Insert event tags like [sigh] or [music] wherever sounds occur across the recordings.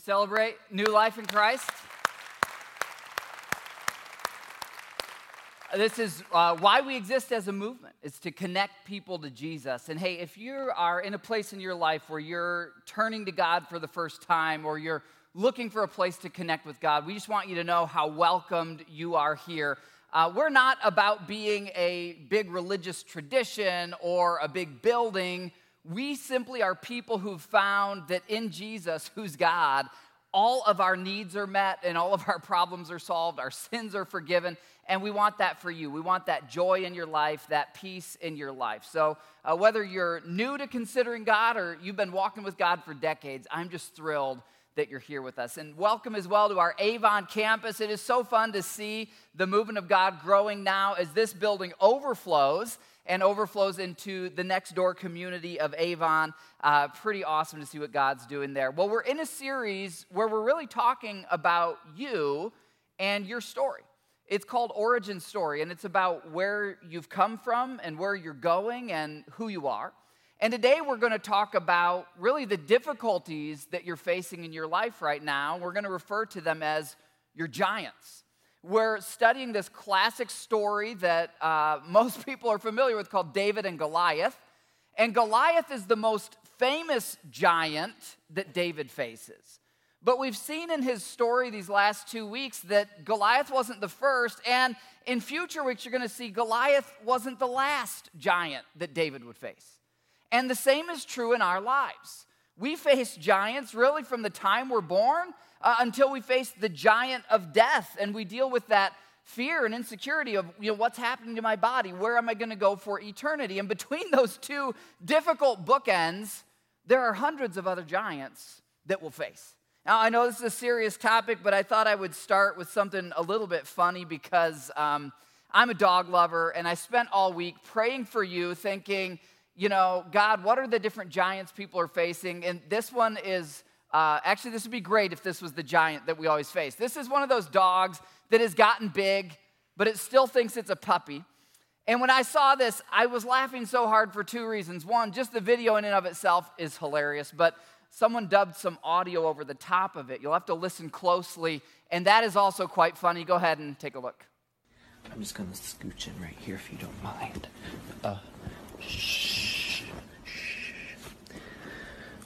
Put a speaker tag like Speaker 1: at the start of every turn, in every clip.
Speaker 1: Celebrate new life in Christ? This is uh, why we exist as a movement. It's to connect people to Jesus. And hey, if you are in a place in your life where you're turning to God for the first time or you're looking for a place to connect with God, we just want you to know how welcomed you are here. Uh, we're not about being a big religious tradition or a big building. We simply are people who've found that in Jesus, who's God, all of our needs are met and all of our problems are solved, our sins are forgiven, and we want that for you. We want that joy in your life, that peace in your life. So, uh, whether you're new to considering God or you've been walking with God for decades, I'm just thrilled that you're here with us. And welcome as well to our Avon campus. It is so fun to see the movement of God growing now as this building overflows and overflows into the next door community of Avon. Uh, pretty awesome to see what God's doing there. Well, we're in a series where we're really talking about you and your story. It's called Origin Story, and it's about where you've come from and where you're going and who you are. And today we're going to talk about really the difficulties that you're facing in your life right now. We're going to refer to them as your giants. We're studying this classic story that uh, [laughs] most people are familiar with called David and Goliath. And Goliath is the most famous giant that David faces. But we've seen in his story these last two weeks that Goliath wasn't the first, and in future weeks, you're going to see Goliath wasn't the last giant that David would face. And the same is true in our lives. We face giants really from the time we're born uh, until we face the giant of death and we deal with that fear and insecurity of you know what's happening to my body? Where am i going to go for eternity? And between [laughs] those two difficult bookends there are hundreds of other giants that we'll face. Now i know this is a serious topic but i thought i would start with something a little bit funny because um, i'm a dog lover and i spent all week praying for you thinking you know god what are the different giants people are facing? And this one is uh, actually, this would be great if this was the giant that we always face. This is one of those dogs that has gotten big, but it still thinks it's a puppy. And when I saw this, I was laughing so hard for two reasons. One, just the video in and of itself is hilarious, but someone dubbed some audio over the top of it. You'll have to listen closely, and that is also quite funny. Go ahead and take a look.
Speaker 2: I'm just gonna scooch in right here if you don't mind. Uh, shh.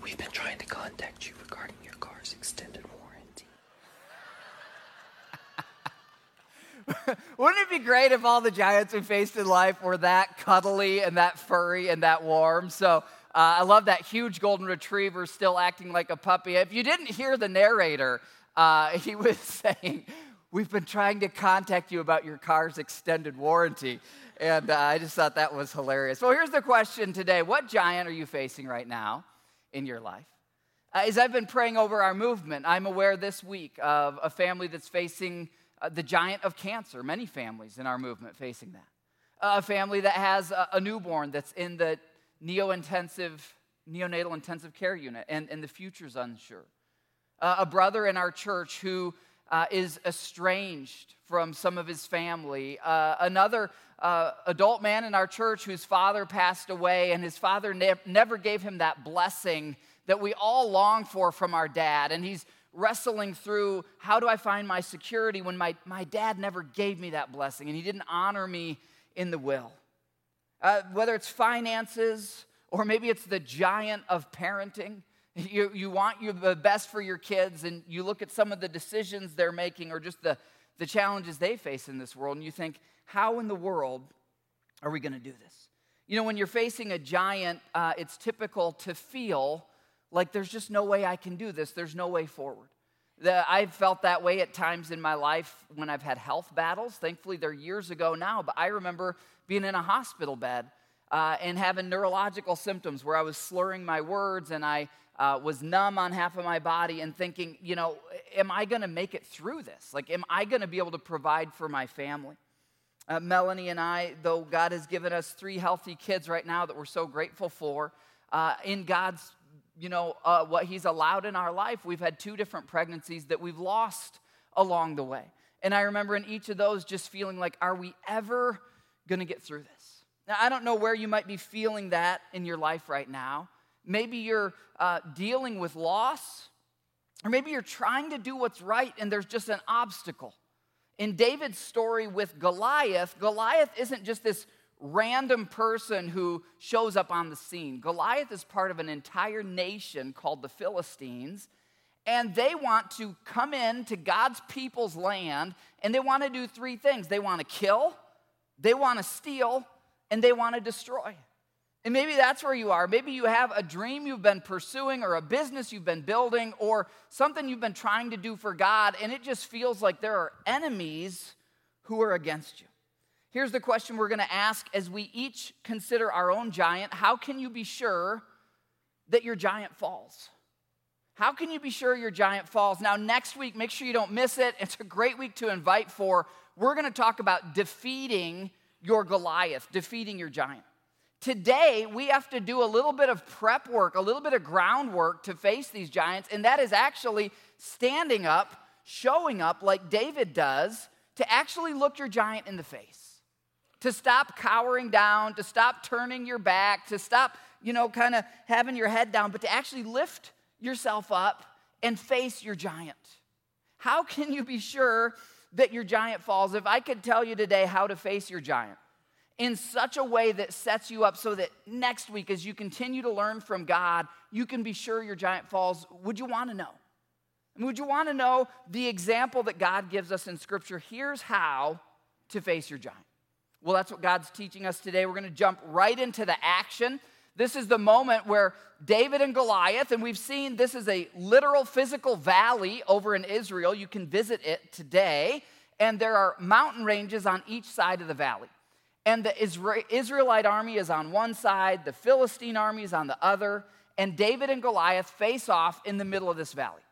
Speaker 2: We've been trying to contact you regarding your car's extended warranty.
Speaker 1: Wouldn't it be great if all the giants we faced in life were that cuddly and that furry and that warm? So uh, I love that huge golden retriever still acting like a puppy. If you didn't hear the narrator, uh, [laughs] he was saying, We've been trying to contact you about your car's extended warranty. And uh, I just thought that was hilarious. Well, here's the question today What giant are you facing right now? in your life. Uh, as I've been praying over our movement, I'm aware this week of a family that's facing uh, the giant of cancer, many families in our movement facing that. A family that has a, a newborn that's in the neo-intensive, neonatal intensive care unit and, and the future's unsure. Uh, a brother in our church who uh, is estranged from some of his family. Uh, another uh, adult man in our church whose father passed away, and his father ne- never gave him that blessing that we all long for from our dad. And he's wrestling through how do I find my security when my, my dad never gave me that blessing and he didn't honor me in the will. Uh, whether it's finances or maybe it's the giant of parenting. You, you want you the best for your kids, and you look at some of the decisions they're making or just the, the challenges they face in this world, and you think, how in the world are we going to do this? You know, when you're facing a giant, uh, it's typical to feel like there's just no way I can do this, there's no way forward. The, I've felt that way at times in my life when I've had health battles. Thankfully, they're years ago now, but I remember being in a hospital bed uh, and having neurological symptoms where I was slurring my words and I uh, was numb on half of my body and thinking, you know, am I going to make it through this? Like, am I going to be able to provide for my family? Uh, Melanie and I, though God has given us three healthy kids right now that we're so grateful for, uh, in God's, you know, uh, what He's allowed in our life, we've had two different pregnancies that we've lost along the way. And I remember in each of those just feeling like, are we ever going to get through this? Now, I don't know where you might be feeling that in your life right now. Maybe you're uh, dealing with loss, or maybe you're trying to do what's right and there's just an obstacle. In David's story with Goliath, Goliath isn't just this random person who shows up on the scene. Goliath is part of an entire nation called the Philistines, and they want to come in to God's people's land, and they want to do three things they want to kill, they want to steal, and they want to destroy. And maybe that's where you are. Maybe you have a dream you've been pursuing, or a business you've been building, or something you've been trying to do for God, and it just feels like there are enemies who are against you. Here's the question we're going to ask as we each consider our own giant How can you be sure that your giant falls? How can you be sure your giant falls? Now, next week, make sure you don't miss it. It's a great week to invite for. We're going to talk about defeating your Goliath, defeating your giant. Today, we have to do a little bit of prep work, a little bit of groundwork to face these giants, and that is actually standing up, showing up like David does, to actually look your giant in the face, to stop cowering down, to stop turning your back, to stop, you know, kind of having your head down, but to actually lift yourself up and face your giant. How can you be sure that your giant falls? If I could tell you today how to face your giant, in such a way that sets you up so that next week, as you continue to learn from God, you can be sure your giant falls. Would you want to know? would you want to know the example that God gives us in Scripture? Here's how to face your giant. Well, that's what God's teaching us today. We're going to jump right into the action. This is the moment where David and Goliath, and we've seen this is a literal physical valley over in Israel. You can visit it today, and there are mountain ranges on each side of the valley. And the Israelite army is on one side, the Philistine army is on the other, and David and Goliath face off in the middle of this valley.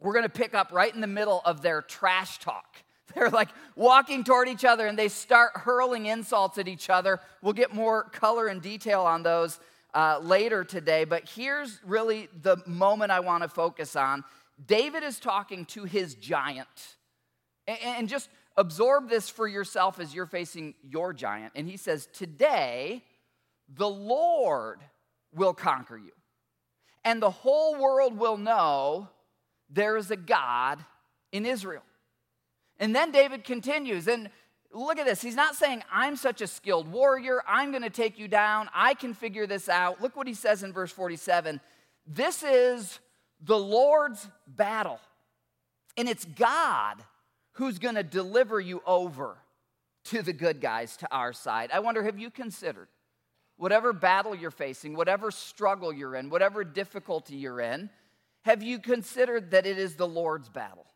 Speaker 1: We're gonna pick up right in the middle of their trash talk. [laughs] They're like walking toward each other and they start hurling insults at each other. We'll get more color and detail on those uh, later today, but here's really the moment I wanna focus on. David is talking to his giant. And, and just absorb this for yourself as you're facing your giant. And he says, Today, the Lord will conquer you, and the whole world will know there is a God in Israel. And then David continues, and look at this. He's not saying, I'm such a skilled warrior, I'm gonna take you down, I can figure this out. Look what he says in verse 47 This is the Lord's battle, and it's God who's going to deliver you over to the good guys, to our side. I wonder, have you considered whatever battle you're facing, whatever struggle you're in, whatever difficulty you're in, have you considered that it is the Lord's battle?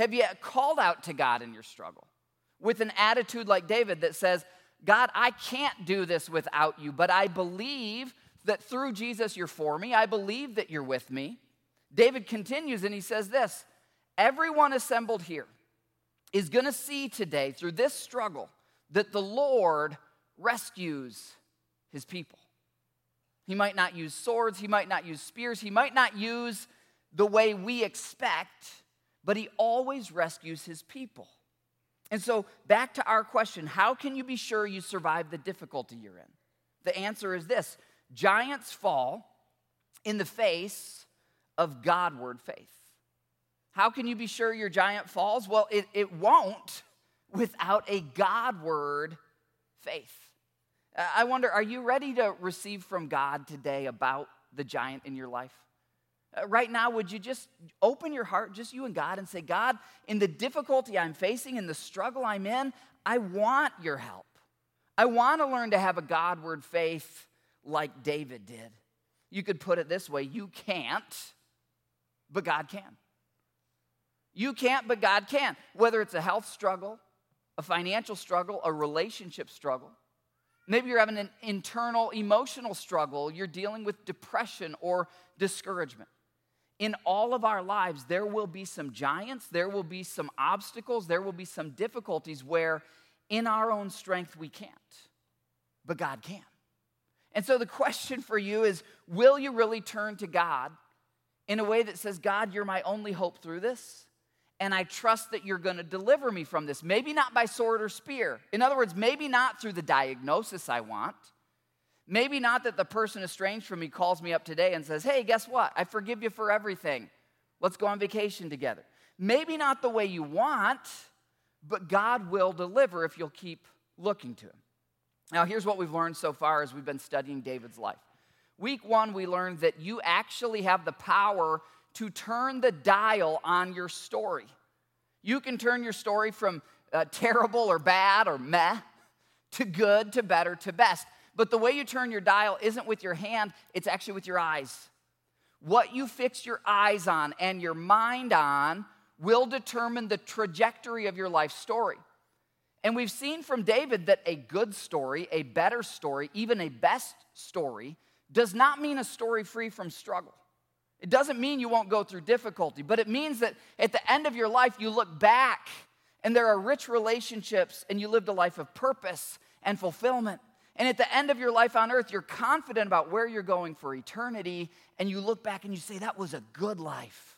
Speaker 1: Have you called out to God in your struggle with an attitude like David that says, God, I can't do this without you, but I believe that through Jesus you're for me. I believe that you're with me. David continues and he says this Everyone assembled here is going to see today through this struggle that the Lord rescues his people. He might not use swords, he might not use spears, he might not use the way we expect, but he always rescues his people. And so, back to our question how can you be sure you survive the difficulty you're in? The answer is this giants fall in the face of Godward faith. How can you be sure your giant falls? Well, it, it won't without a Godward faith. I wonder, are you ready to receive from God today about the giant in your life? Uh, right now, would you just open your heart, just you and God, and say, God, in the difficulty I'm facing, in the struggle I'm in, I want your help. I want to learn to have a Godward faith like David did. You could put it this way you can't, but God can. You can't, but God can. Whether it's a health struggle, a financial struggle, a relationship struggle. Maybe you're having an internal emotional struggle. You're dealing with depression or discouragement. In all of our lives, there will be some giants, there will be some obstacles, there will be some difficulties where in our own strength we can't, but God can. And so the question for you is will you really turn to God in a way that says, God, you're my only hope through this? And I trust that you're to deliver me from this. Maybe not by sword or spear. In other words, maybe not through the diagnosis I want. Maybe not that the person estranged from me calls me up today and says, Hey, guess what? I forgive you for everything. Let's go on vacation together. Maybe not the way you want, but God will deliver if you'll keep looking to Him. Now, here's what we've learned so far as we've been studying David's life. Week one, we learned that you actually have the power to turn the dial on your story. You can turn your story from uh, terrible or bad or meh to good to better to best. But the way you turn your dial isn't with your hand, it's actually with your eyes. What you fix your eyes on and your mind on will determine the trajectory of your life story. And we've seen from David that a good story, a better story, even a best story, does not mean a story free from struggle. It doesn't mean you won't go through difficulty, but it means that at the end of your life, you look back and there are rich relationships and you lived a life of purpose and fulfillment. And at the end of your life on earth, you're confident about where you're going for eternity and you look back and you say, that was a good life.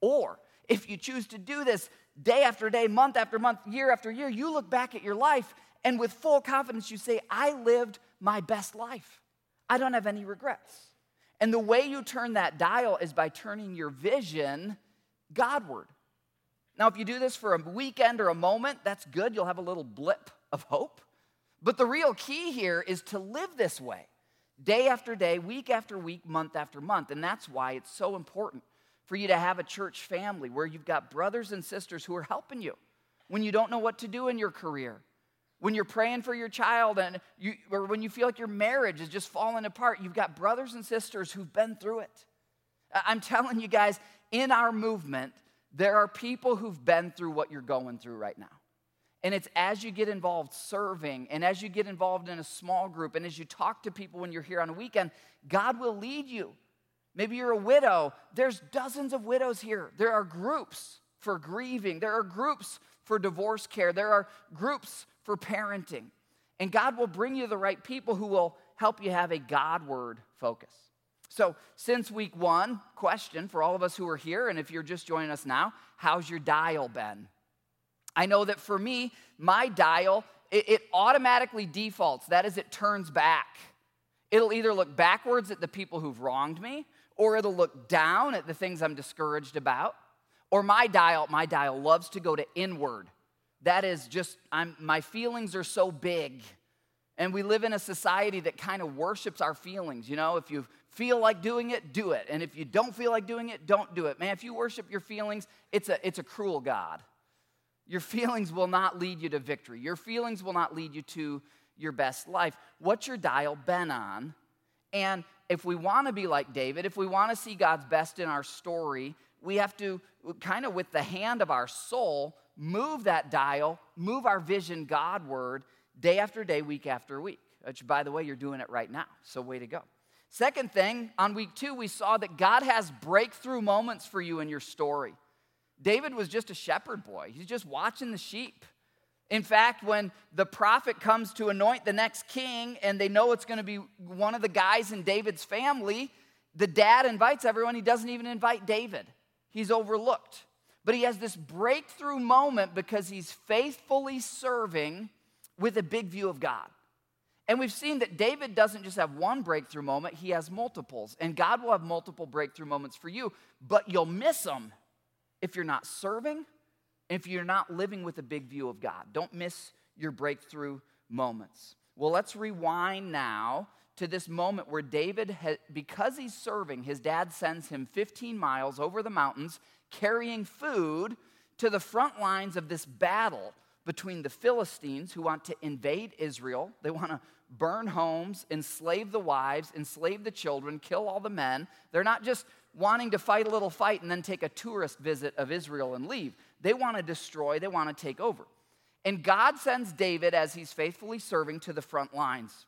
Speaker 1: Or if you choose to do this day after day, month after month, year after year, you look back at your life and with full confidence you say, I lived my best life. I don't have any regrets. And the way you turn that dial is by turning your vision Godward. Now, if you do this for a weekend or a moment, that's good. You'll have a little blip of hope. But the real key here is to live this way day after day, week after week, month after month. And that's why it's so important for you to have a church family where you've got brothers and sisters who are helping you when you don't know what to do in your career, when you're praying for your child and you, or when you feel like your marriage is just falling apart, you've got brothers and sisters who've been through it. I'm telling you guys, in our movement, there are people who've been through what you're going through right now. And it's as you get involved serving and as you get involved in a small group and as you talk to people when you're here on a weekend, God will lead you. Maybe you're a widow. There's dozens of widows here. There are groups for grieving, there are groups for divorce care, there are groups for parenting. And God will bring you the right people who will help you have a Godward focus. So, since week one, question for all of us who are here, and if you're just joining us now, how's your dial been? I know that for me, my dial, it, it automatically defaults. That is, it turns back. It'll either look backwards at the people who've wronged me, or it'll look down at the things I'm discouraged about. Or my dial, my dial loves to go to inward that is just, I'm, my feelings are so big. And we live in a society that kind of worships our feelings. You know, if you feel like doing it, do it. And if you don't feel like doing it, don't do it. Man, if you worship your feelings, it's a, it's a cruel God. Your feelings will not lead you to victory. Your feelings will not lead you to your best life. What's your dial been on? And if we want to be like David, if we want to see God's best in our story, we have to kind of with the hand of our soul move that dial, move our vision Godward day after day, week after week. Which, by the way, you're doing it right now. So, way to go. Second thing, on week two, we saw that God has breakthrough moments for you in your story. David was just a shepherd boy, he's just watching the sheep. In fact, when the prophet comes to anoint the next king and they know it's going to be one of the guys in David's family, the dad invites everyone. He doesn't even invite David, he's overlooked. But he has this breakthrough moment because he's faithfully serving with a big view of God. And we've seen that David doesn't just have one breakthrough moment, he has multiples. And God will have multiple breakthrough moments for you, but you'll miss them if you're not serving, if you're not living with a big view of God. Don't miss your breakthrough moments. Well, let's rewind now to this moment where David, because he's serving, his dad sends him 15 miles over the mountains carrying food to the front lines of this battle between the Philistines who want to invade Israel. They want to burn homes, enslave the wives, enslave the children, kill all the men. They're not just wanting to fight a little fight and then take a tourist visit of Israel and leave. They want to destroy, they want to take over. And God sends David as he's faithfully serving to the front lines.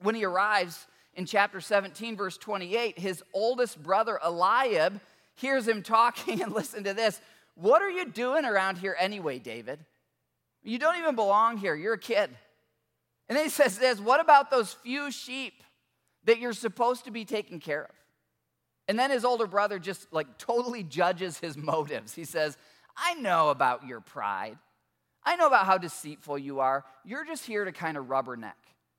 Speaker 1: When he arrives in chapter 17, verse 28, his oldest brother Eliab hears him talking, [laughs] and listen to this. What are you doing around here anyway, David? You don't even belong here. You're a kid. And then he says this What about those few sheep that you're supposed to be taking care of? And then his older brother just like totally judges his motives. He says, I know about your pride. I know about how deceitful you are. You're just here to kind of rubberneck.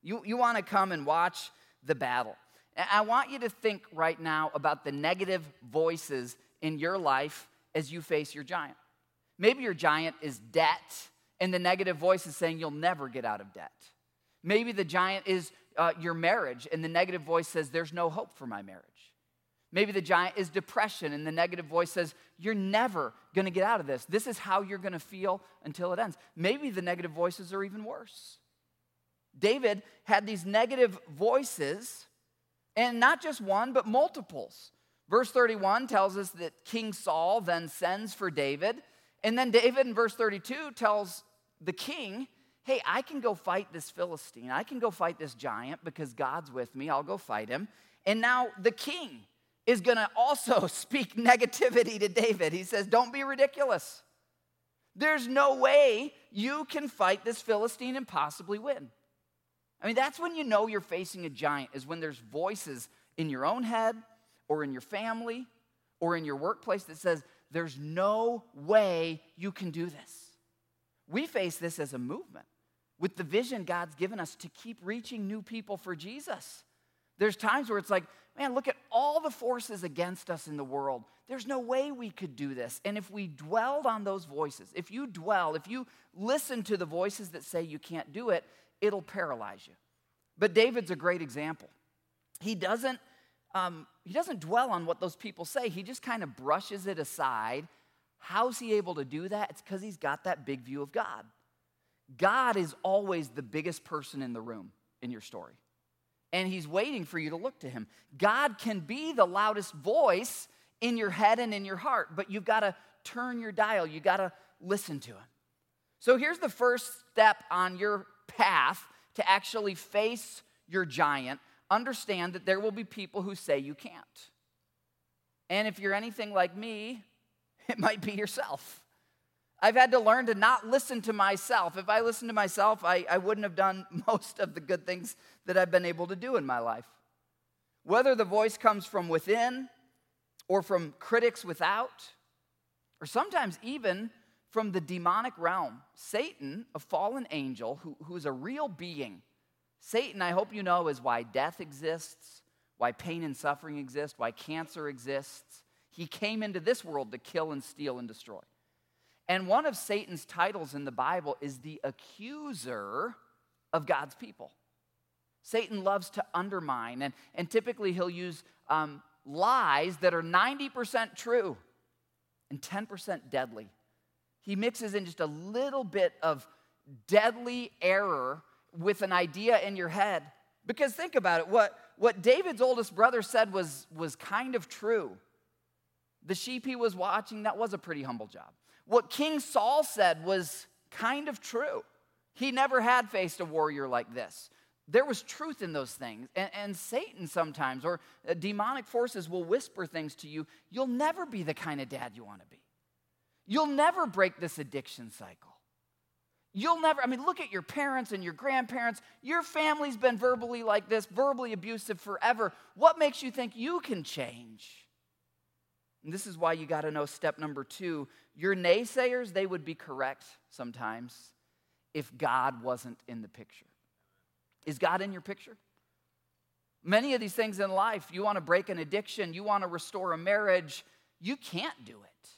Speaker 1: You, you want to come and watch the battle. And I want you to think right now about the negative voices in your life as you face your giant. Maybe your giant is debt, and the negative voice is saying you'll never get out of debt. Maybe the giant is uh, your marriage, and the negative voice says there's no hope for my marriage. Maybe the giant is depression, and the negative voice says, You're never gonna get out of this. This is how you're gonna feel until it ends. Maybe the negative voices are even worse. David had these negative voices, and not just one, but multiples. Verse 31 tells us that King Saul then sends for David, and then David in verse 32 tells the king, Hey, I can go fight this Philistine. I can go fight this giant because God's with me. I'll go fight him. And now the king is going to also [laughs] speak negativity to David. He says, Don't be ridiculous. There's no way you can fight this Philistine and possibly win. I mean, that's when you know you're facing a giant, is when there's voices in your own head or in your family or in your workplace that says, There's no way you can do this. We face this as a movement with the vision God's given us to keep reaching new people for Jesus. There's times where it's like, man, look at all the forces against us in the world. There's no way we could do this. And if we dwelled on those voices, if you dwell, if you listen to the voices that say you can't do it, it'll paralyze you. But David's a great example. He doesn't, um, he doesn't dwell on what those people say, he just kind of brushes it aside. How's he able to do that? It's because he's got that big view of God. God is always the biggest person in the room in your story and he's waiting for you to look to him. God can be the loudest voice in your head and in your heart, but you've got to turn your dial, you got to listen to him. So here's the first step on your path to actually face your giant. Understand that there will be people who say you can't. And if you're anything like me, [laughs] it might be yourself. I've had to learn to not listen to myself. If I listened to myself, I, I wouldn't have done [laughs] most of the good things that I've been able to do in my life. Whether the voice comes from within or from critics without, or sometimes even from the demonic realm, Satan, a fallen angel who, who is a real being. Satan, I hope you know, is why death exists, why pain and suffering exist, why cancer exists. He came into this world to kill and steal and destroy. And one of Satan's titles in the Bible is the accuser of God's people. Satan loves to undermine, and, and typically he'll use um, lies that are 90% true and 10% deadly. He mixes in just a little bit of deadly error with an idea in your head. Because think about it, what, what David's oldest brother said was, was kind of true. The sheep he was watching, that was a pretty humble job. What King Saul said was kind of true. He never had faced a warrior like this. There was truth in those things. And, and Satan sometimes, or uh, demonic forces, will whisper things to you. You'll never be the kind of dad you want to be. You'll never break this addiction cycle. You'll never, I mean, look at your parents and your grandparents. Your family's been verbally like this, verbally abusive forever. What makes you think you can change? And this is why you got to know step number two. Your naysayers, they would be correct sometimes if God wasn't in the picture. Is God in your picture? Many of these things in life, you want to break an addiction, you want to restore a marriage, you can't do it.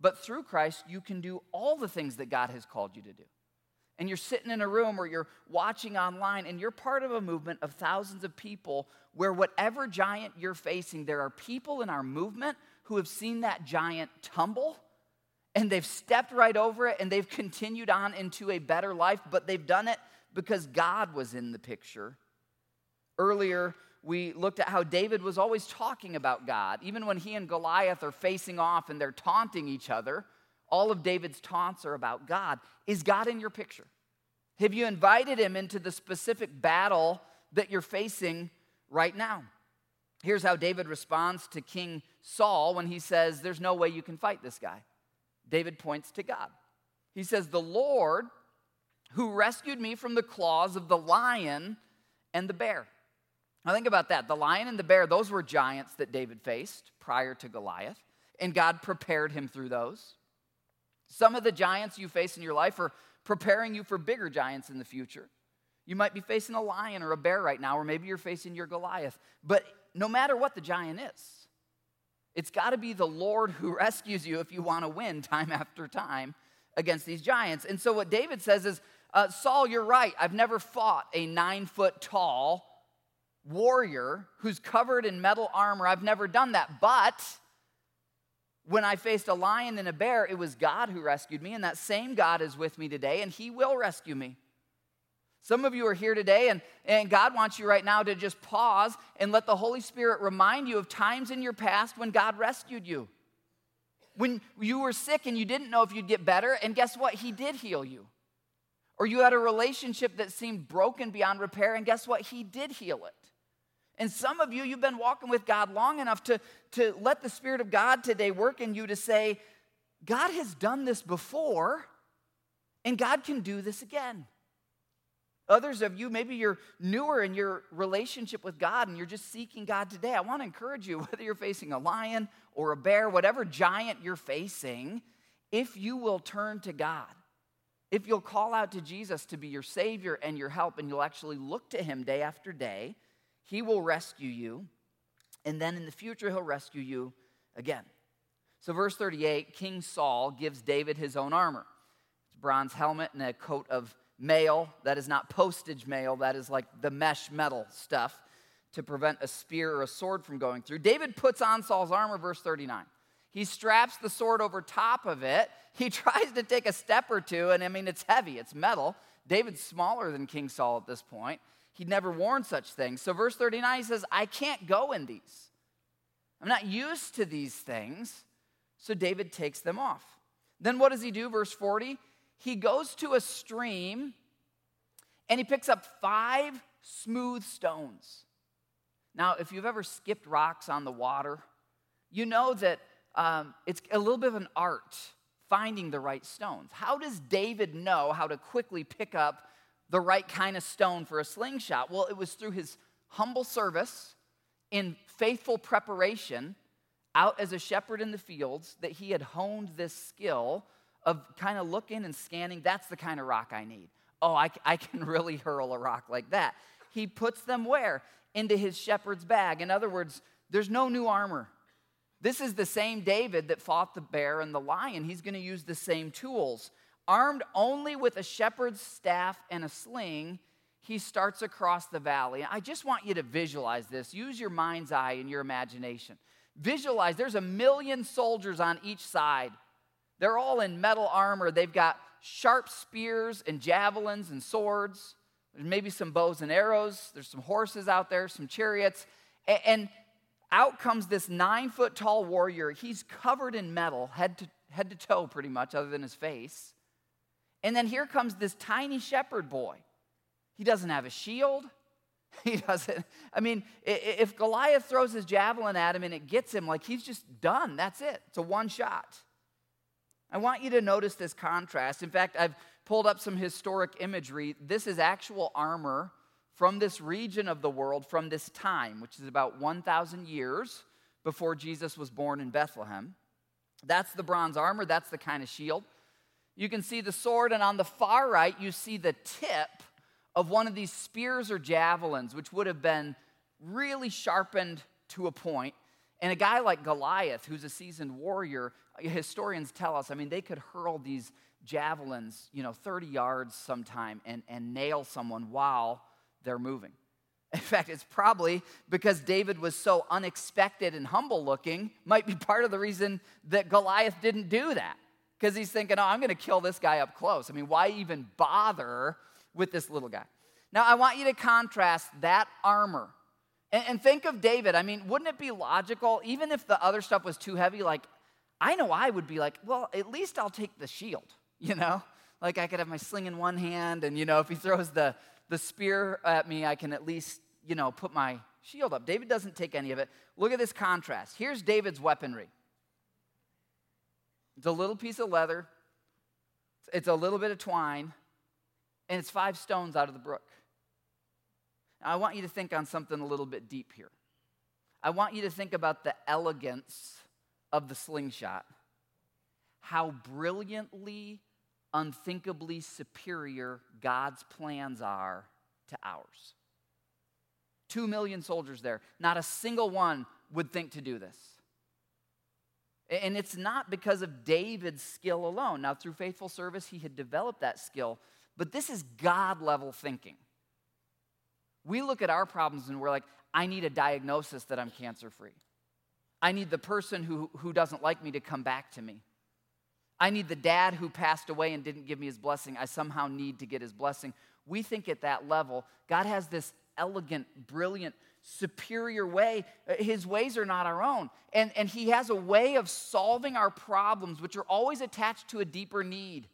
Speaker 1: But through Christ, you can do all the things that God has called you to do. And you're sitting in a room or you're watching online, and you're part of a movement of thousands of people where whatever giant you're facing, there are people in our movement who have seen that giant tumble and they've stepped right over it and they've continued on into a better life, but they've done it because God was in the picture. Earlier, we looked at how David was always talking about God. Even when he and Goliath are facing off and they're taunting each other, all of David's taunts are about God. Is God in your picture? Have you invited him into the specific battle that you're facing right now? Here's how David responds to King Saul when he says, There's no way you can fight this guy. David points to God. He says, The Lord who rescued me from the claws of the lion and the bear. Now, think about that. The lion and the bear, those were giants that David faced prior to Goliath, and God prepared him through those. Some of the giants you face in your life are preparing you for bigger giants in the future. You might be facing a lion or a bear right now, or maybe you're facing your Goliath. But no matter what the giant is, it's got to be the Lord who [laughs] rescues you if you want to win time after time against these giants. And so, what David says is, uh, Saul, you're right. I've never fought a nine foot tall warrior who's covered in metal armor. I've never done that. But when I faced a lion and a bear, it was God who rescued me, and that same God is with me today, and He will rescue me. Some of you are here today, and, and God wants you right now to just pause and let the Holy Spirit remind you of times in your past when God rescued you. When you were sick and you didn't know if you'd get better, and guess what? He did heal you. Or you had a relationship that seemed broken beyond repair, and guess what? He did heal it. And some of you, you've been walking with God long enough to, to let the Spirit of God today work in you to say, God has done this before, and God can do this again. Others of you, maybe you're newer in your relationship with God and you're just seeking God today. I want to encourage you, [laughs] whether you're facing a lion or a bear, whatever giant you're facing, if you will turn to God, if you'll call out to Jesus to be your Savior and your help, and you'll actually look to Him day after day, he will rescue you, and then in the future, he'll rescue you again. So, verse 38 King Saul gives David his own armor. It's bronze helmet and a coat of mail. That is not postage mail, that is like the mesh metal stuff to prevent a spear or a sword from going through. David puts on Saul's armor, verse 39. He straps the sword over top of it. He [laughs] tries to take a step or two, and I mean, it's heavy, it's metal. David's smaller than King Saul at this point. He'd never worn such things. So, verse 39, he says, I can't go in these. I'm not used to these things. So, David takes them off. Then, what does he do? Verse 40, he goes to a stream and he picks up five smooth stones. Now, if you've ever skipped rocks on the water, you know that um, it's a little bit of an art finding the right stones. How does David know how to quickly pick up the right kind of stone for a slingshot? Well, it was through his humble service in faithful preparation out as a shepherd in the fields that he had honed this skill of kind of looking and scanning. That's the kind of rock I need. Oh, I, I can [laughs] really hurl a rock like that. He puts them where? Into his shepherd's bag. In other words, there's no new armor. This is the same David that fought the bear and the lion. He's going to use the same tools. Armed only with a shepherd's staff and a sling, he starts across the valley. I just want you to visualize this. Use your mind's eye and your imagination. Visualize there's a million soldiers on each side. They're all in metal armor. They've got sharp spears and javelins and swords. There's maybe some bows and arrows. There's some horses out there, some chariots. And out comes this nine foot tall warrior. He's covered in metal, head to, head to toe, pretty much, other than his face. And then here comes this tiny shepherd boy. He doesn't have a shield. [laughs] He doesn't. I mean, if Goliath throws his javelin at him and it gets him, like he's just done. That's it. It's a one shot. I want you to notice this contrast. In fact, I've pulled up some historic imagery. This is actual armor from this region of the world from this time, which is about 1,000 years before Jesus was born in Bethlehem. That's the bronze armor, that's the kind of shield you can see the sword, and on the far right, you see the tip of one of these spears or javelins, which would have been really sharpened to a point. And a guy like Goliath, who's a seasoned warrior, historians tell us, I mean, they could hurl these javelins, you know, 30 yards sometime and, and nail someone while they're moving. [laughs] In fact, it's probably because David was so unexpected and humble looking, might be part of the reason that Goliath didn't do that because he's thinking, oh, I'm going to kill this guy up close. I mean, why even bother with this little guy? Now, I want you to contrast that armor and, and think of David. I mean, wouldn't it be logical, even if the other stuff was too heavy, like, I know I would be like, well, at least I'll take the shield, [laughs] you know? Like I could have my sling in one hand, and, you know, if he throws the, the spear at me, I can at least, you know, put my shield up. David doesn't take any of it. Look at this contrast. Here's David's weaponry it's a little piece of leather, it's a little bit of twine, and it's five stones out of the brook. Now, I want you to think on something a little bit deep here. I want you to think about the elegance of the slingshot, how brilliantly, unthinkably superior God's plans are to ours. Two million soldiers there, not a single one would think to do this. And it's not because of David's skill alone. Now, through faithful service, he had developed that skill, but this is God level thinking. We look at our problems and we're like, I need a diagnosis that I'm cancer free. I need the person who, who doesn't like me to come back to me. I need the dad who passed away and didn't give me his blessing. I somehow need to get his blessing. We think at that level, God has this elegant, brilliant, superior way. His ways are not our own. And, and He has a way of solving our problems, which are always attached to a deeper need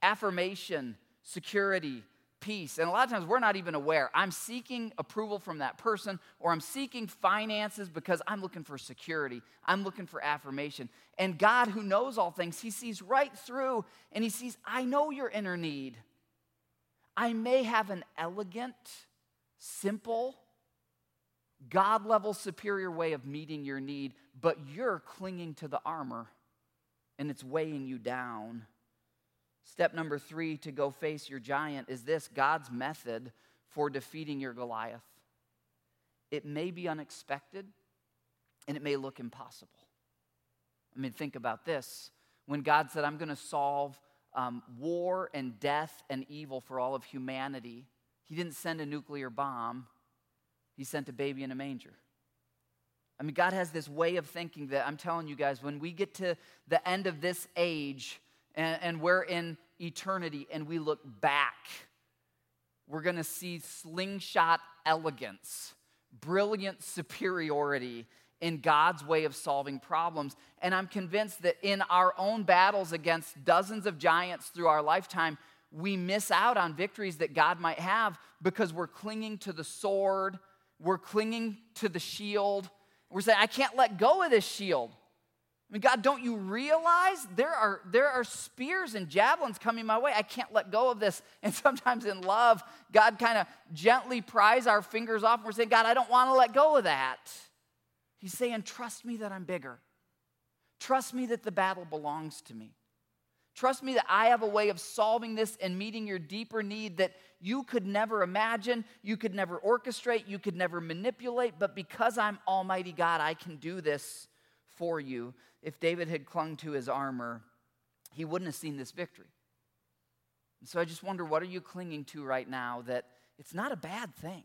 Speaker 1: affirmation, security, peace. And a lot of times we're not even aware. I'm seeking approval from that person, or I'm seeking finances because I'm looking for security. I'm looking for affirmation. And God, who knows all things, He sees right through and He sees, I know your inner need. I may have an elegant, simple, God level superior way of meeting your need, but you're clinging to the armor and it's weighing you down. Step number three to go face your giant is this God's method for defeating your Goliath. It may be unexpected and it may look impossible. I mean, think about this. When God said, I'm going to solve um, war and death and evil for all of humanity, He didn't send a nuclear bomb, he sent a baby in a manger. I mean, God has this way of thinking that I'm telling you guys, when we get to the end of this age and, and we're in eternity and we look back, we're going to see slingshot elegance, brilliant superiority in God's way of solving problems. And I'm convinced that in our own battles against dozens of giants through our lifetime, we miss out on victories that God might have because we're clinging to the sword we're clinging to the shield. We're saying, I can't let go of this shield. I mean, God, don't you realize there are, there are spears and javelins coming my way? I can't let go of this. [laughs] And sometimes in love, God kind of gently pries our fingers off. And we're saying, God, I don't want to let go of that. He's saying, Trust me that I'm bigger. Trust me that the battle belongs to me. Trust me that I have a way of solving this and meeting your deeper need that you could never imagine, you could never orchestrate, you could never manipulate, but because I'm Almighty God, I can do this for you. If David had clung to his armor, he wouldn't have seen this victory. And so I just wonder what are you clinging to right now that it's not a bad thing?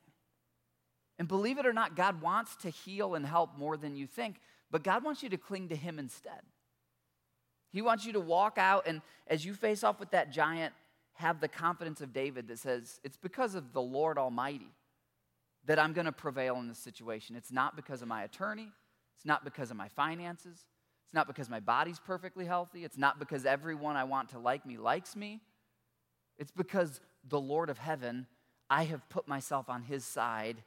Speaker 1: And believe it or not, God wants to heal and help more than you think, but God wants you to cling to Him instead. He wants you to walk out and as you face off with that giant, have the confidence of David that says, It's because of the Lord Almighty that I'm going to prevail in this situation. It's not because of my attorney, it's not because of my finances, it's not because my body's perfectly healthy, it's not because everyone I want to like me likes me. It's because the Lord of heaven, I have put myself on his side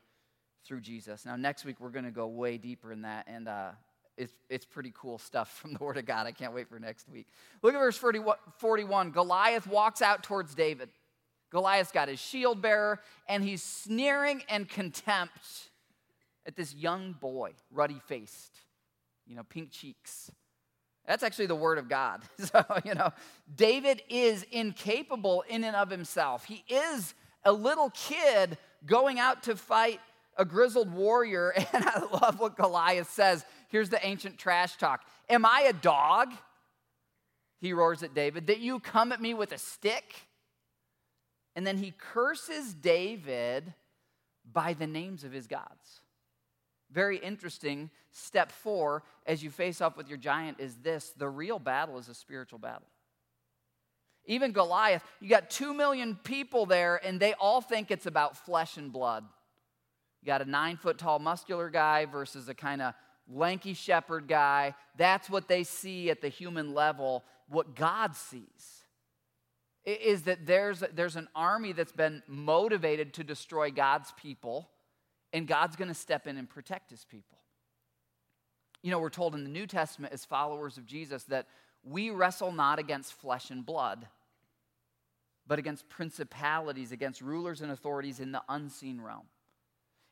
Speaker 1: through Jesus. Now, next week, we're going to go way deeper in that, and uh, it's, it's pretty cool stuff from the Word of God. I can't wait for next week. Look at verse 41. Goliath walks out towards David. Goliath's got his shield bearer, and he's sneering and contempt at this young boy, ruddy faced, you know, pink cheeks. That's actually the word of God. [laughs] So, you know, David is incapable in and of himself. He is a little kid going out to fight a grizzled warrior. [laughs] And I love what Goliath says. Here's the ancient trash talk Am I a dog? He roars at David, that you come at me with a stick? And then he curses David by the names of his gods. Very interesting. Step four, as you face off with your giant, is this the real battle is a spiritual battle. Even Goliath, you got two million people there, and they all think it's about flesh and blood. You got a nine foot tall muscular guy versus a kind of lanky shepherd guy. That's what they see at the human level. What God sees is that there's, there's an army that's been motivated to destroy God's people, and God's going to step in and protect his people. You know, we're told in the New Testament as followers of Jesus that we wrestle not against flesh and blood, but against principalities, against rulers and authorities in the unseen realm.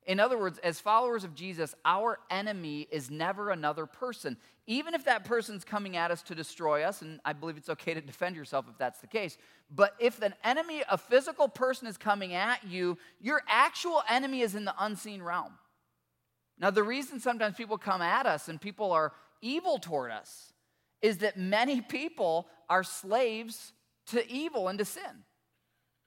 Speaker 1: In other words, as followers of Jesus, our enemy is never another person. Even if that person's coming at us to destroy us, and I believe it's okay to defend yourself if that's the case, but if an enemy, a physical person, is coming at you, your actual enemy is in the unseen realm. Now, the reason sometimes people come at us and people are evil toward us is that many people are slaves to evil and to sin.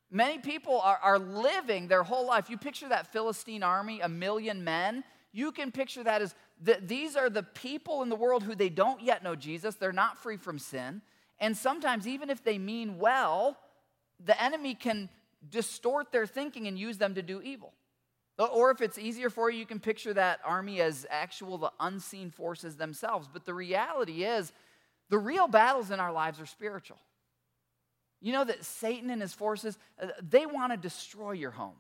Speaker 1: Many people are, are living their whole life. You picture that Philistine army, a million men. You can picture that as the, these are the people in the world who they don't yet know Jesus. They're not free from sin. And sometimes, even if they mean well, the enemy can distort their thinking and use them to do evil. Or if it's easier for you, you can picture that army as actual, the unseen forces themselves. But the reality is, the real battles in our lives are spiritual. You know that Satan and his forces, uh, they want to destroy your home.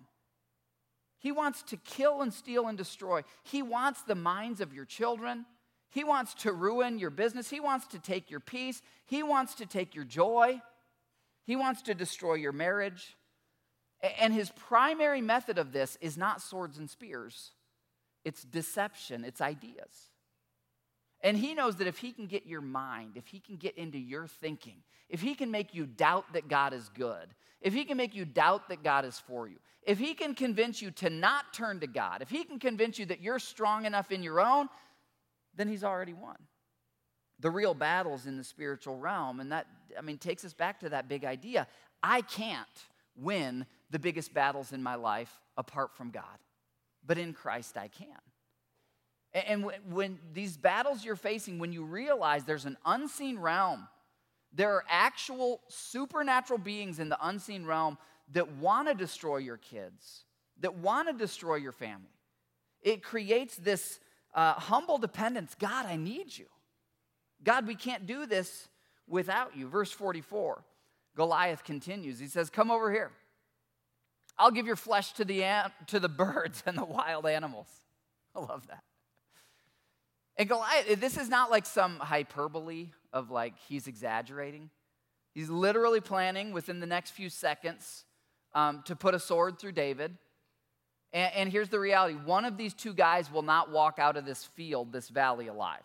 Speaker 1: He wants to kill and steal and destroy. He wants the minds of your children. He wants to ruin your business. He wants to take your peace. He wants to take your joy. He wants to destroy your marriage. And his primary method of this is not swords and spears, it's deception, it's ideas. And he knows that if he can get your mind, if he can get into your thinking, if he can make you doubt that God is good, if he can make you doubt that God is for you, if he can convince you to not turn to God, if he can convince you that you're strong enough in your own, then he's already won. The real battle's in the spiritual realm. And that, I mean, takes us back to that big idea. I can't win the biggest battles in my life apart from God, but in Christ I can. And when these battles you're facing, when you realize there's an unseen realm there are actual supernatural beings in the unseen realm that want to destroy your kids, that want to destroy your family. It creates this uh, humble dependence God, I need you. God, we can't do this without you. Verse 44, Goliath continues. He says, Come over here. I'll give your flesh to the, to the [laughs] birds and the wild animals. I love that. And Goliath, this is not like some hyperbole of like he's exaggerating. He's literally planning within the next few seconds um, to put a sword through David. And, and here's the reality one of these two guys will not walk out of this field, this valley, alive.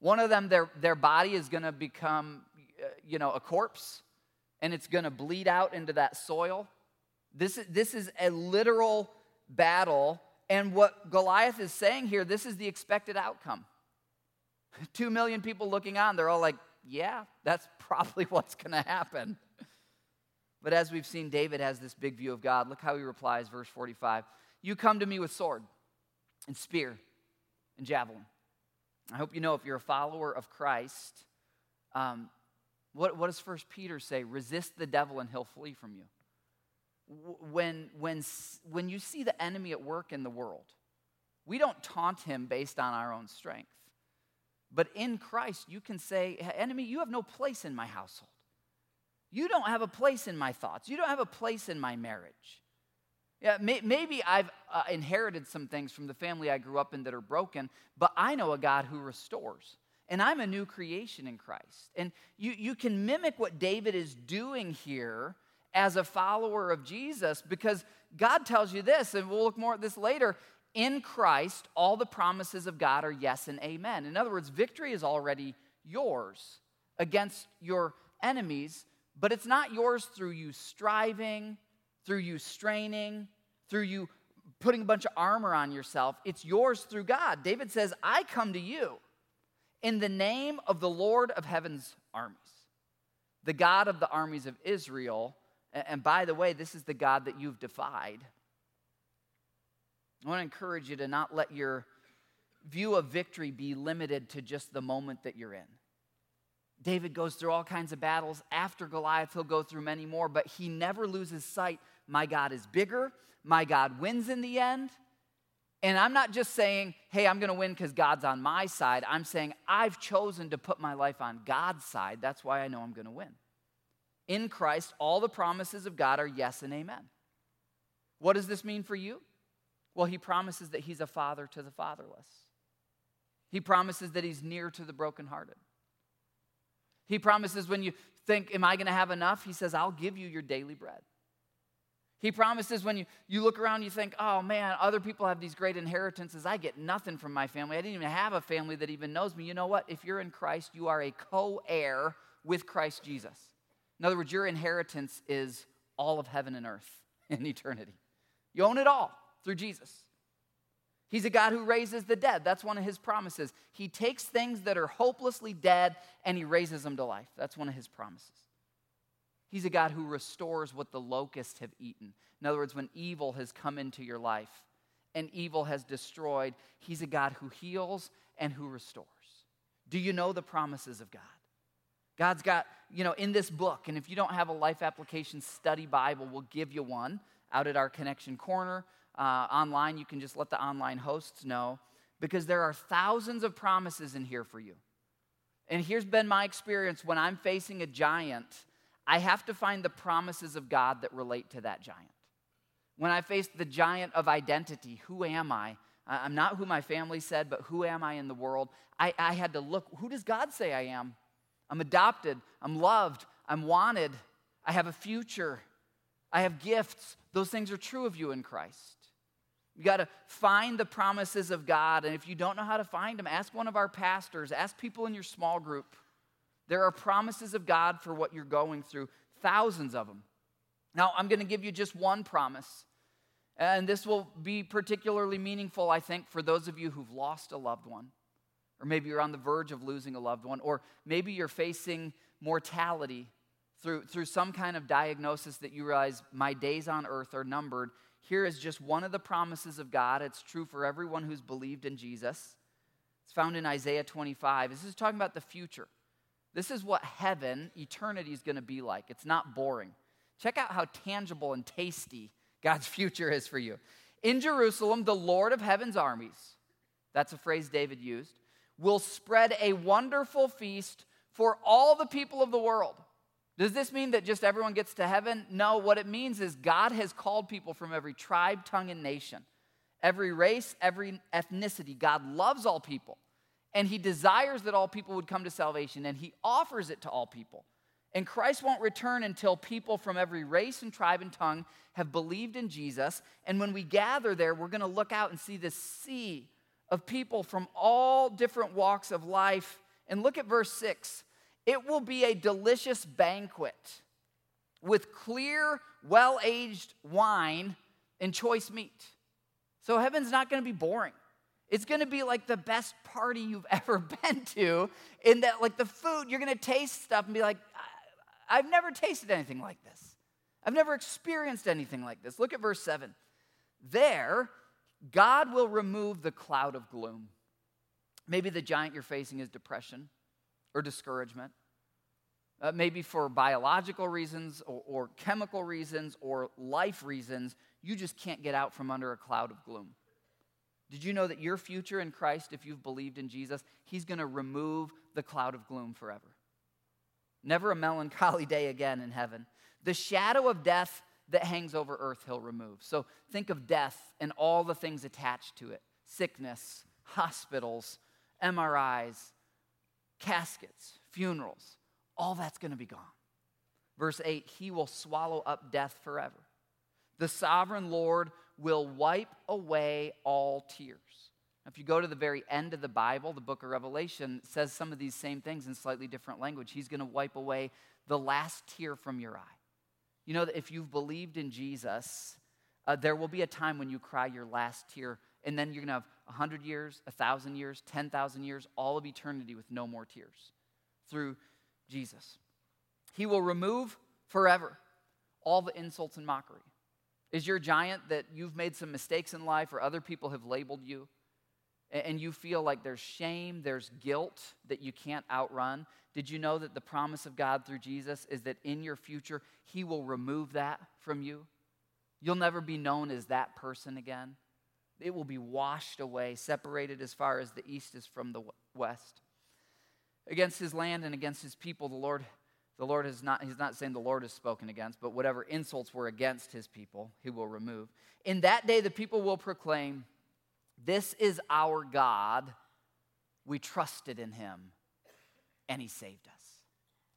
Speaker 1: One of them, their, their body is going to become, uh, you know, a corpse, and it's going to bleed out into that soil. This is, this is a literal battle and what Goliath is saying here, this is the expected outcome. [laughs] Two million people looking on, they're all like, yeah, that's [laughs] probably what's going to happen. But as we've seen, David has this big view of God. Look how he replies, verse 45 You come to me with sword and spear and javelin. I hope you know if you're a follower of Christ, um, what, what does First Peter say? Resist the devil and he'll flee from you when, when, when you see the enemy at work in the world, we don't taunt him based on our own strength. But in Christ, you can say, Enemy, you have no place in my household. You don't have a place in my thoughts. You don't have a place in my marriage. Yeah, may, maybe I've uh, inherited some things from the family I grew up in that are broken, but I know a God who restores. And I'm a new creation in Christ. And you, you can mimic what David is doing here as a follower of Jesus because God tells you this, and we'll look more at this later. In Christ, all the promises of God are yes and amen. In other words, victory is already yours against your enemies, but it's not yours through you striving, through you straining, through you putting a bunch of armor on yourself. It's yours through God. David says, I come to you in the name of the Lord of heaven's armies, the God of the armies of Israel and by the way, this is the God that you've defied. I want to encourage you to not let your view of victory be limited to just the moment that you're in. David goes through all kinds of battles. After Goliath, he'll go through many more, but he never loses sight. My God is bigger. My God wins in the end. And I'm not just saying, hey, I'm going to win because God's on my side. I'm saying, I've chosen to put my life on God's side. That's why I know I'm going to win. In Christ, all the promises of God are yes and amen. What does this mean for you? Well, he promises that he's a father to the fatherless. He promises that he's near to the brokenhearted. He promises when you think, Am I going to have enough? He says, I'll give you your daily bread. He promises when you, you look around, you think, oh man, other people have these great inheritances. I get nothing from my family. I didn't even have a family that even knows me. You know what? If you're in Christ, you are a co heir with Christ Jesus. In other words, your inheritance is all of heaven and earth [laughs] in eternity. You own it all through Jesus. He's a God who raises the dead. That's one of his promises. He takes things that are hopelessly dead and he raises them to life. That's one of his promises. He's a God who restores what the locusts have eaten. In other words, when evil has come into your life and evil has destroyed, He's a God who heals and who restores. Do you know the promises of God? God's got, you know, in this book, and if you don't have a life application study Bible, we'll give you one out at our Connection Corner. Uh, online, you can just let the online hosts know because there are thousands of promises in here for you. And here's been my experience when I'm facing a giant, I have to find the promises of God that relate to that giant. When I face the giant of identity, who am I? I'm not who my family said, but who am I in the world? I, I had to look, who does God say I am? I'm adopted, I'm loved, I'm wanted, I have a future, I have gifts. Those things are true of you in Christ. You got to find the promises of God. And if you don't know how to find them, ask one of our pastors, ask people in your small group. There are promises of God for what you're going through, thousands of them. Now, I'm going to give you just one promise. And this will be particularly meaningful, I think, for those of you who've lost a loved one, or maybe you're on the verge of losing a loved one, or maybe you're facing mortality through, through some kind of diagnosis that you realize my days on earth are numbered. Here is just one of the promises of God. It's true for everyone who's believed in Jesus. It's found in Isaiah 25. This is talking about the future. This is what heaven, eternity, is going to be like. It's not boring. Check out how tangible and tasty God's [laughs] future is for you. In Jerusalem, the Lord of heaven's armies, that's a phrase David used, will spread a wonderful feast for all the people of the world. Does this mean that just everyone gets to heaven? No, what it means is God has called people from every tribe, tongue, and nation, every race, every ethnicity. God loves all people and he desires that all people would come to salvation, and he offers it to all people. And Christ won't return until people from every race and tribe and tongue have believed in Jesus. And when we gather there, we're going to look out and see this sea of people from all different walks of life. And look at verse 6 it will be a delicious banquet with clear, well aged wine and choice meat. So heaven's not going to be boring. It's gonna be like the best party you've [laughs] ever been to, in that, like, the food, you're gonna taste stuff and be like, I've never tasted anything like this. I've never experienced anything like this. Look at verse 7. There, God will remove the cloud of gloom. Maybe the giant you're facing is depression or discouragement. Uh, maybe for biological reasons or, or chemical reasons or life reasons, you just can't get out from under a cloud of gloom. Did you know that your future in Christ, if you've believed in Jesus, He's going to remove the cloud of gloom forever? Never a melancholy [laughs] day again in heaven. The shadow of death that hangs over earth, He'll remove. So think of death and all the things attached to it sickness, hospitals, MRIs, caskets, funerals. All that's going to be gone. Verse 8 He will swallow up death forever. The sovereign Lord will wipe away all tears. If you go to the very end of the Bible, the book of Revelation says some of these same things in slightly different language. He's going to wipe away the last tear from your eye. You know that if you've believed in Jesus, uh, there will be a time when you cry your last tear, and then you're going to have 100 years, 1,000 years, 10,000 years, all of eternity with no more tears through Jesus. He will remove forever all the insults and mockery. Is your giant that you've made some mistakes in life or other people have labeled you? And you feel like there's shame, there's guilt that you can't outrun. Did you know that the promise of God through Jesus is that in your future, He will remove that from you? You'll never be known as that person again. It will be washed away, separated as far as the east is from the west. Against his land and against his people, the Lord, the Lord is not, he's not saying the Lord has spoken against, but whatever insults were against his people, he will remove. In that day, the people will proclaim, This is our God. We trusted in him, and he saved us.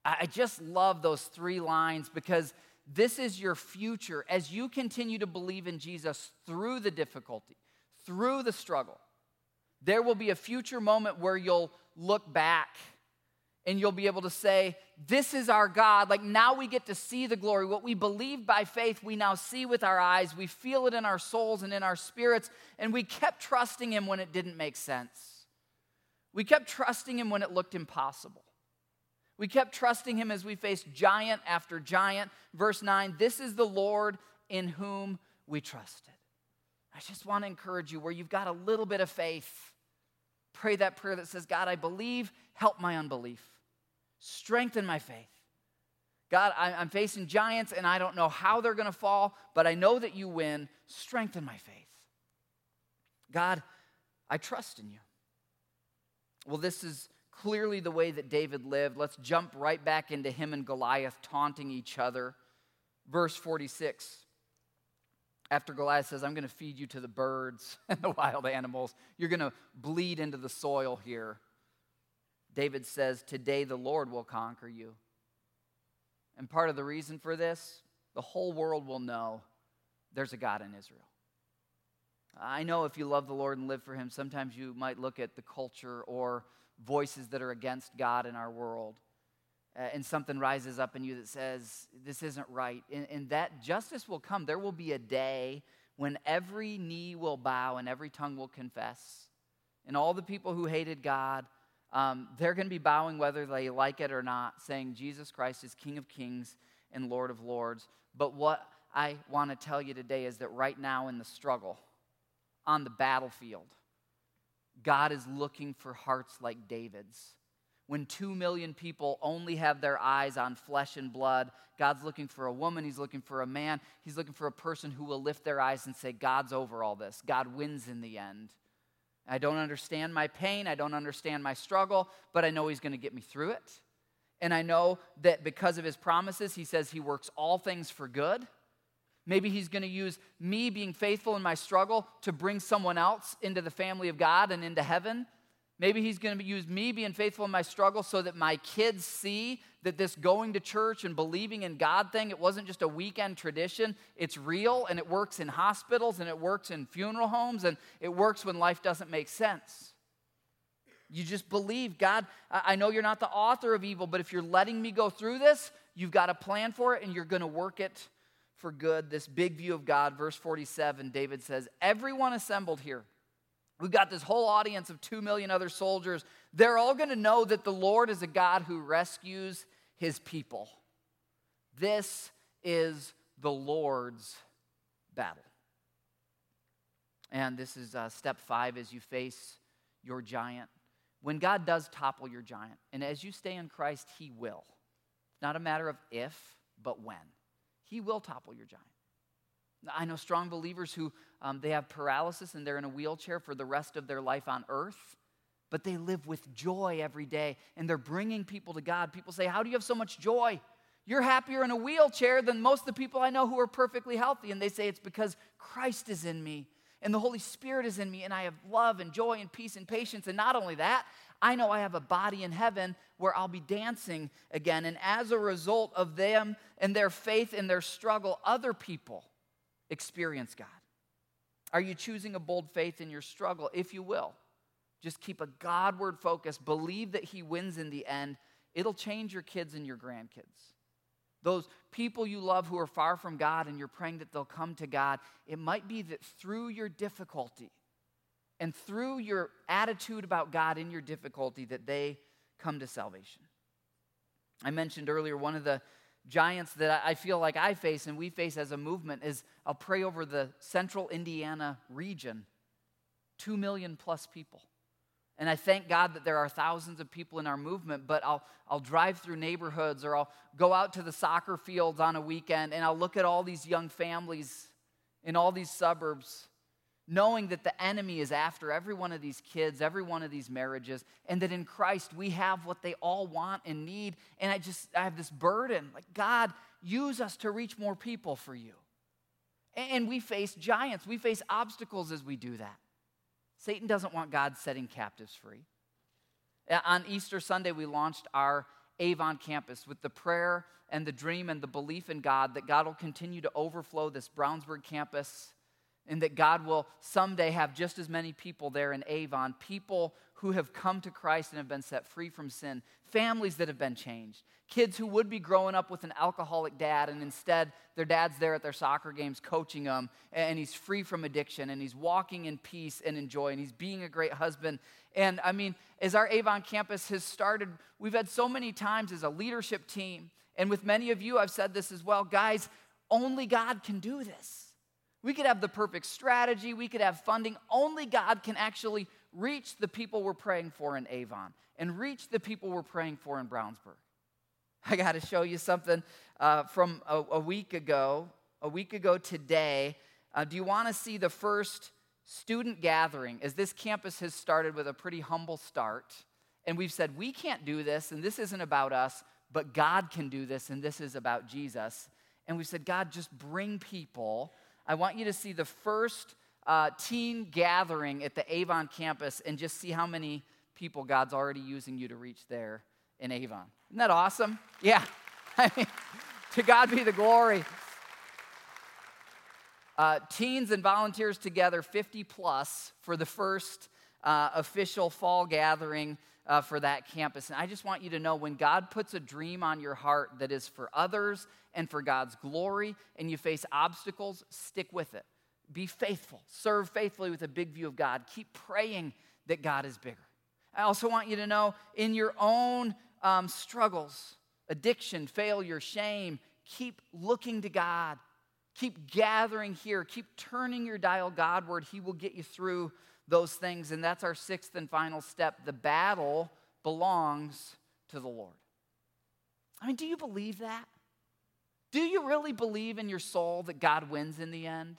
Speaker 1: I just love those three lines because this is your future as you continue to believe in Jesus through the difficulty, through the struggle. There will be a future moment where you'll look back and you'll be able to say, This is our God. Like now we get to see the glory. What we believe by faith, we now see with our eyes. We feel it in our souls and in our spirits. And we kept trusting Him when it didn't make sense. We kept trusting Him when it looked impossible. We kept trusting him as we faced giant after giant. Verse 9 This is the Lord in whom we trusted. I just want to encourage you where you've got a little bit of faith, pray that prayer that says, God, I believe, help my unbelief, strengthen my faith. God, I'm facing giants and I don't know how they're going to fall, but I know that you win. Strengthen my faith. God, I trust in you. Well, this is clearly the way that David lived. Let's jump right back into him and Goliath taunting each other. Verse 46. After Goliath says, I'm going to feed you to the birds [laughs] and the wild animals, you're going to bleed into the soil here. David says, Today the Lord will conquer you. And part of the reason for this, the whole world will know there's a God in Israel. I know if you love the Lord and live for Him, sometimes you might look at the culture or voices that are against God in our world. Uh, and something rises up in you that says, This isn't right. And, and that justice will come. There will be a day when every knee will bow and every tongue will confess. And all the people who hated God, um, they're going to be bowing whether they like it or not, saying Jesus Christ is King of Kings and Lord of Lords. But what I want to tell you today is that right now in the struggle, on the battlefield, God is looking for hearts like David's. When two million people only have their eyes on flesh and blood, God's looking for a woman, He's looking for a man, He's looking for a person who will lift their eyes and say, God's over all this. God wins in the end. I don't understand my pain, I don't understand my struggle, but I know He's going to get me through it. And I know that because of His promises, He says He works all things for good. Maybe he's going to use me being faithful in my struggle to bring someone else into the family of God and into heaven. Maybe he's going to use me being faithful in my struggle so that my kids see that this going to church and believing in God thing, it wasn't just a weekend tradition. It's real and it works in hospitals and it works in funeral homes and it works when life doesn't make sense. You just believe, God, I know you're not the author of evil, but if you're letting me go through this, you've got a plan for it and you're going to work it for good, this big view of God. Verse 47, David says, Everyone assembled here. We've got this whole audience of two million other soldiers. They're all going to know that the Lord is a God who rescues his people. This is the Lord's battle. And this is uh, step five as you face your giant. When God does topple your giant, and as you stay in Christ, he will. It's not a matter of if, but when. He will topple your giant. I know strong believers who um, they have paralysis and they're in a wheelchair for the rest of their life on earth, but they live with joy every day and they're bringing people to God. People say, How do you have so much joy? You're happier in a wheelchair than most of the people I know who are perfectly healthy. And they say, It's because Christ is in me and the Holy Spirit is in me, and I have love and joy and peace and patience. And not only that, I know I have a body in heaven where I'll be dancing again. And as a result of them and their faith and their struggle, other people experience God. Are you choosing a bold faith in your struggle? If you will, just keep a Godward focus. Believe that He wins in the end. It'll change your kids and your grandkids. Those people you love who are far from God and you're praying that they'll come to God, it might be that through your difficulty, and through your attitude about God in your difficulty that they come to salvation. I mentioned earlier one of the giants that I feel like I face and we face as a movement is I'll pray over the central Indiana region, two million plus people. And I thank God that there are thousands of people in our movement, but I'll, I'll drive through neighborhoods or I'll go out to the soccer fields on a weekend and I'll look at all these young families in all these suburbs knowing that the enemy is after every one of these kids, every one of these marriages, and that in Christ we have what they all want and need. And I just, I have this burden like, God, use us to reach more people for you. And we face giants, we face obstacles as we do that. Satan doesn't want God setting captives free. On Easter Sunday, we launched our Avon campus with the prayer and the dream and the belief in God that God will continue to overflow this Brownsburg campus and that God will someday have just as many people there in Avon, people who have come to Christ and have been set free from sin, families that have been changed, kids who would be growing up with an alcoholic dad, and instead their dad's there at their soccer games coaching them, and he's free from addiction, and he's walking in peace and in joy, and he's being a great husband. And I mean, as our Avon campus has started, we've had so many times as a leadership team, and with many of you, I've said this as well guys, only God can do this. We could have the perfect strategy, we could have funding. Only God can actually reach the people we're praying for in Avon and reach the people we're praying for in Brownsburg. I got to show you something uh, from a, a, week ago. A week ago today, uh, do you want to see the first student gathering as this campus has started with a pretty humble start? And we've said, we can't do this, and this isn't about us, but God can do this, and this is about Jesus. And we said, God, just bring people I want you to see the first uh, teen gathering at the Avon campus and just see how many people God's already using you to reach there in Avon. Isn't that awesome? Yeah. [laughs] I mean, to God be the glory. Uh, teens and volunteers together, 50 plus, for the first uh, official fall gathering uh, for that campus. And I just want you to know when God puts a dream on your heart that is for others and for God's glory, and you face obstacles, stick with it. Be faithful. Serve faithfully with a big view of God. Keep praying that God is bigger. I also want you to know in your own um, struggles, addiction, failure, shame, keep looking to God. Keep gathering here. Keep turning your dial Godward. He will get you through those things. And that's our sixth and final step. The battle belongs to the Lord. I mean, do you believe that? Do you really believe in your soul that God wins in the end?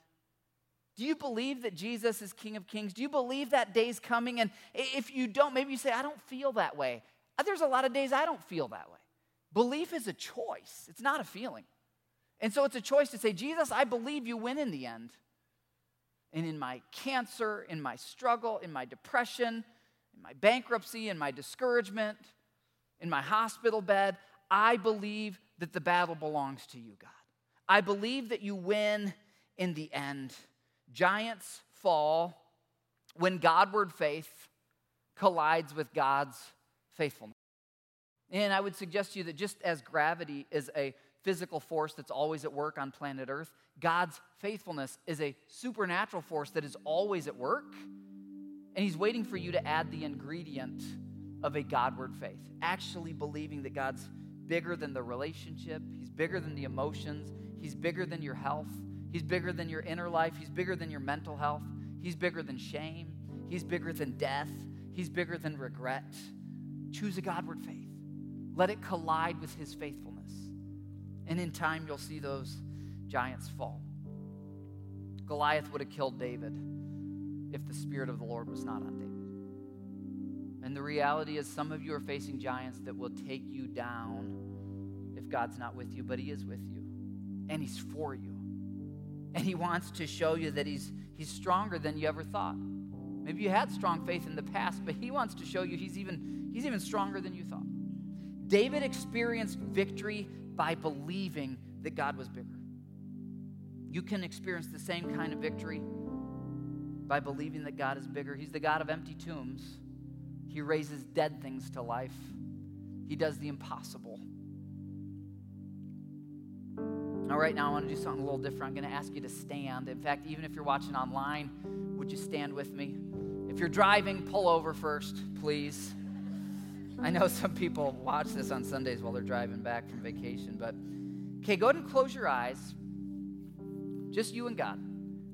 Speaker 1: Do you believe that Jesus is King of Kings? Do you believe that day's coming? And if you don't, maybe you say, I don't feel that way. Uh, there's a lot of days I don't feel that way. Belief is a choice, it's not a feeling. And so it's a choice to say, Jesus, I believe you win in the end and in my cancer, in my struggle, in my depression, in my bankruptcy, in my discouragement, in my hospital bed, I believe that the battle belongs to you, God. I believe that you win in the end. Giants fall when Godward faith collides with God's faithfulness. And I would suggest to you that just as gravity is a physical force that's always at work on planet Earth, God's faithfulness is a supernatural force that is always at work. And He's waiting for you to add the ingredient of a Godward faith, actually believing that God's bigger than the relationship, He's bigger than the emotions, He's bigger than your health, He's bigger than your inner life, He's bigger than your mental health, He's bigger than shame, He's bigger than death, He's bigger than regret. Choose a Godward faith. Let it collide with His faithfulness. And in time, you'll see those giants fall. Goliath would have killed David if the Spirit of the Lord was not on David. And the reality is, some of you are facing giants that will take you down if God's not with you, but He is with you. And He's for you. And He wants to show you that He's, he's stronger than you ever thought. Maybe you had strong faith in the past, but He wants to show you He's even, he's even stronger than you thought. David experienced victory by believing that God was bigger. You can experience the same kind of victory by believing that God is bigger. He's the God of empty tombs, He raises dead things to life, He does the impossible. All right, now I want to do something a little different. I'm going to ask you to stand. In fact, even if you're watching online, would you stand with me? If you're driving, pull over first, please. I know [laughs] some people watch this on Sundays while they're driving back from vacation, but okay, go ahead and close your eyes. Just you and God.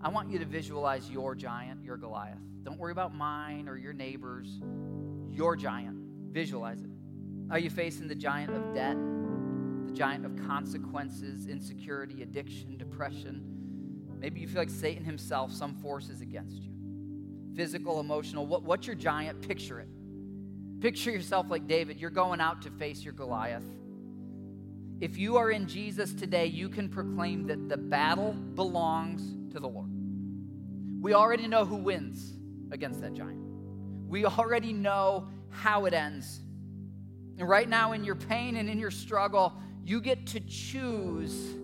Speaker 1: I want you to visualize your giant, your Goliath. Don't worry about mine or your neighbors. Your giant. Visualize it. Are you facing the giant of debt, the giant of consequences, insecurity, addiction, depression, Maybe you feel like Satan himself, some force is against you. Physical, emotional. What, what's your giant? Picture it. Picture yourself like David. You're going out to face your Goliath. If you are in Jesus today, you can proclaim that the battle belongs to the Lord. We already know who wins against that giant. We already know how it ends. And right now, in your pain and in your struggle, you get to choose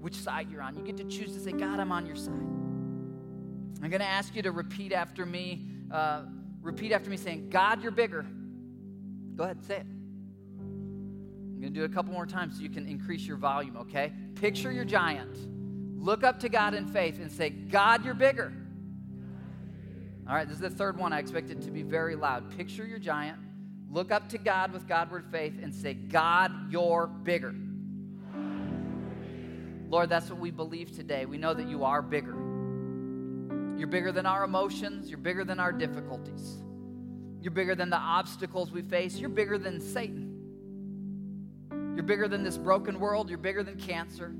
Speaker 1: which side you're on. You get to choose to say, God, I'm on your side. I'm going to ask you to repeat after me. Uh, repeat after me saying, God, you're bigger. Go ahead, say it. I'm going to do it a couple more times so you can increase your volume, okay? Picture your giant. Look up to God in faith and say, God, you're bigger. All right, this is the third one. I expect it to be very loud. Picture your giant. Look up to God with Godward faith and say, God, you're bigger. Lord, that's what we believe today. We know that you are bigger. You're bigger than our emotions, you're bigger than our difficulties, you're bigger than the obstacles we face, you're bigger than Satan. You're bigger than this broken world, you're bigger than cancer,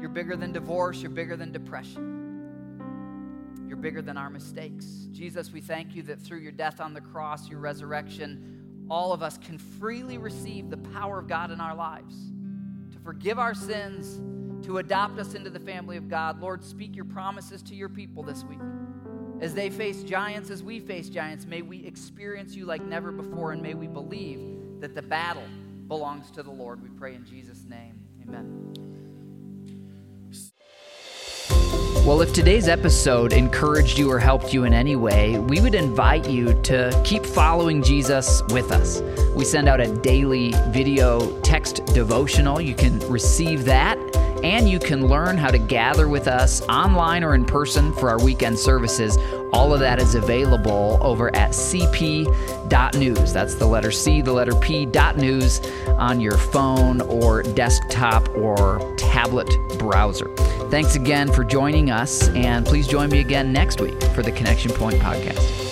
Speaker 1: you're bigger than divorce, you're bigger than depression. You're bigger than our mistakes. Jesus, we thank you that through your death on the cross, your resurrection, all of us can freely receive the power of God in our lives to forgive our sins to adopt us into the family of God. Lord, speak your promises to your people this week. As they face giants, as we face giants, may we experience you like never before, and may we believe that the battle belongs to the Lord. We pray in Jesus' name. Amen.
Speaker 3: Well, if today's episode encouraged you or helped you in any way, we would invite you to keep following Jesus with us. We send out a daily video text devotional. You can receive that and you can learn how to gather with us online or in person for our weekend services. All of that is available over at cp.news. That's the letter C, the letter P, dot news on your phone or desktop or tablet browser. Thanks again for joining us, and please join me again next week for the Connection Pointe podcast.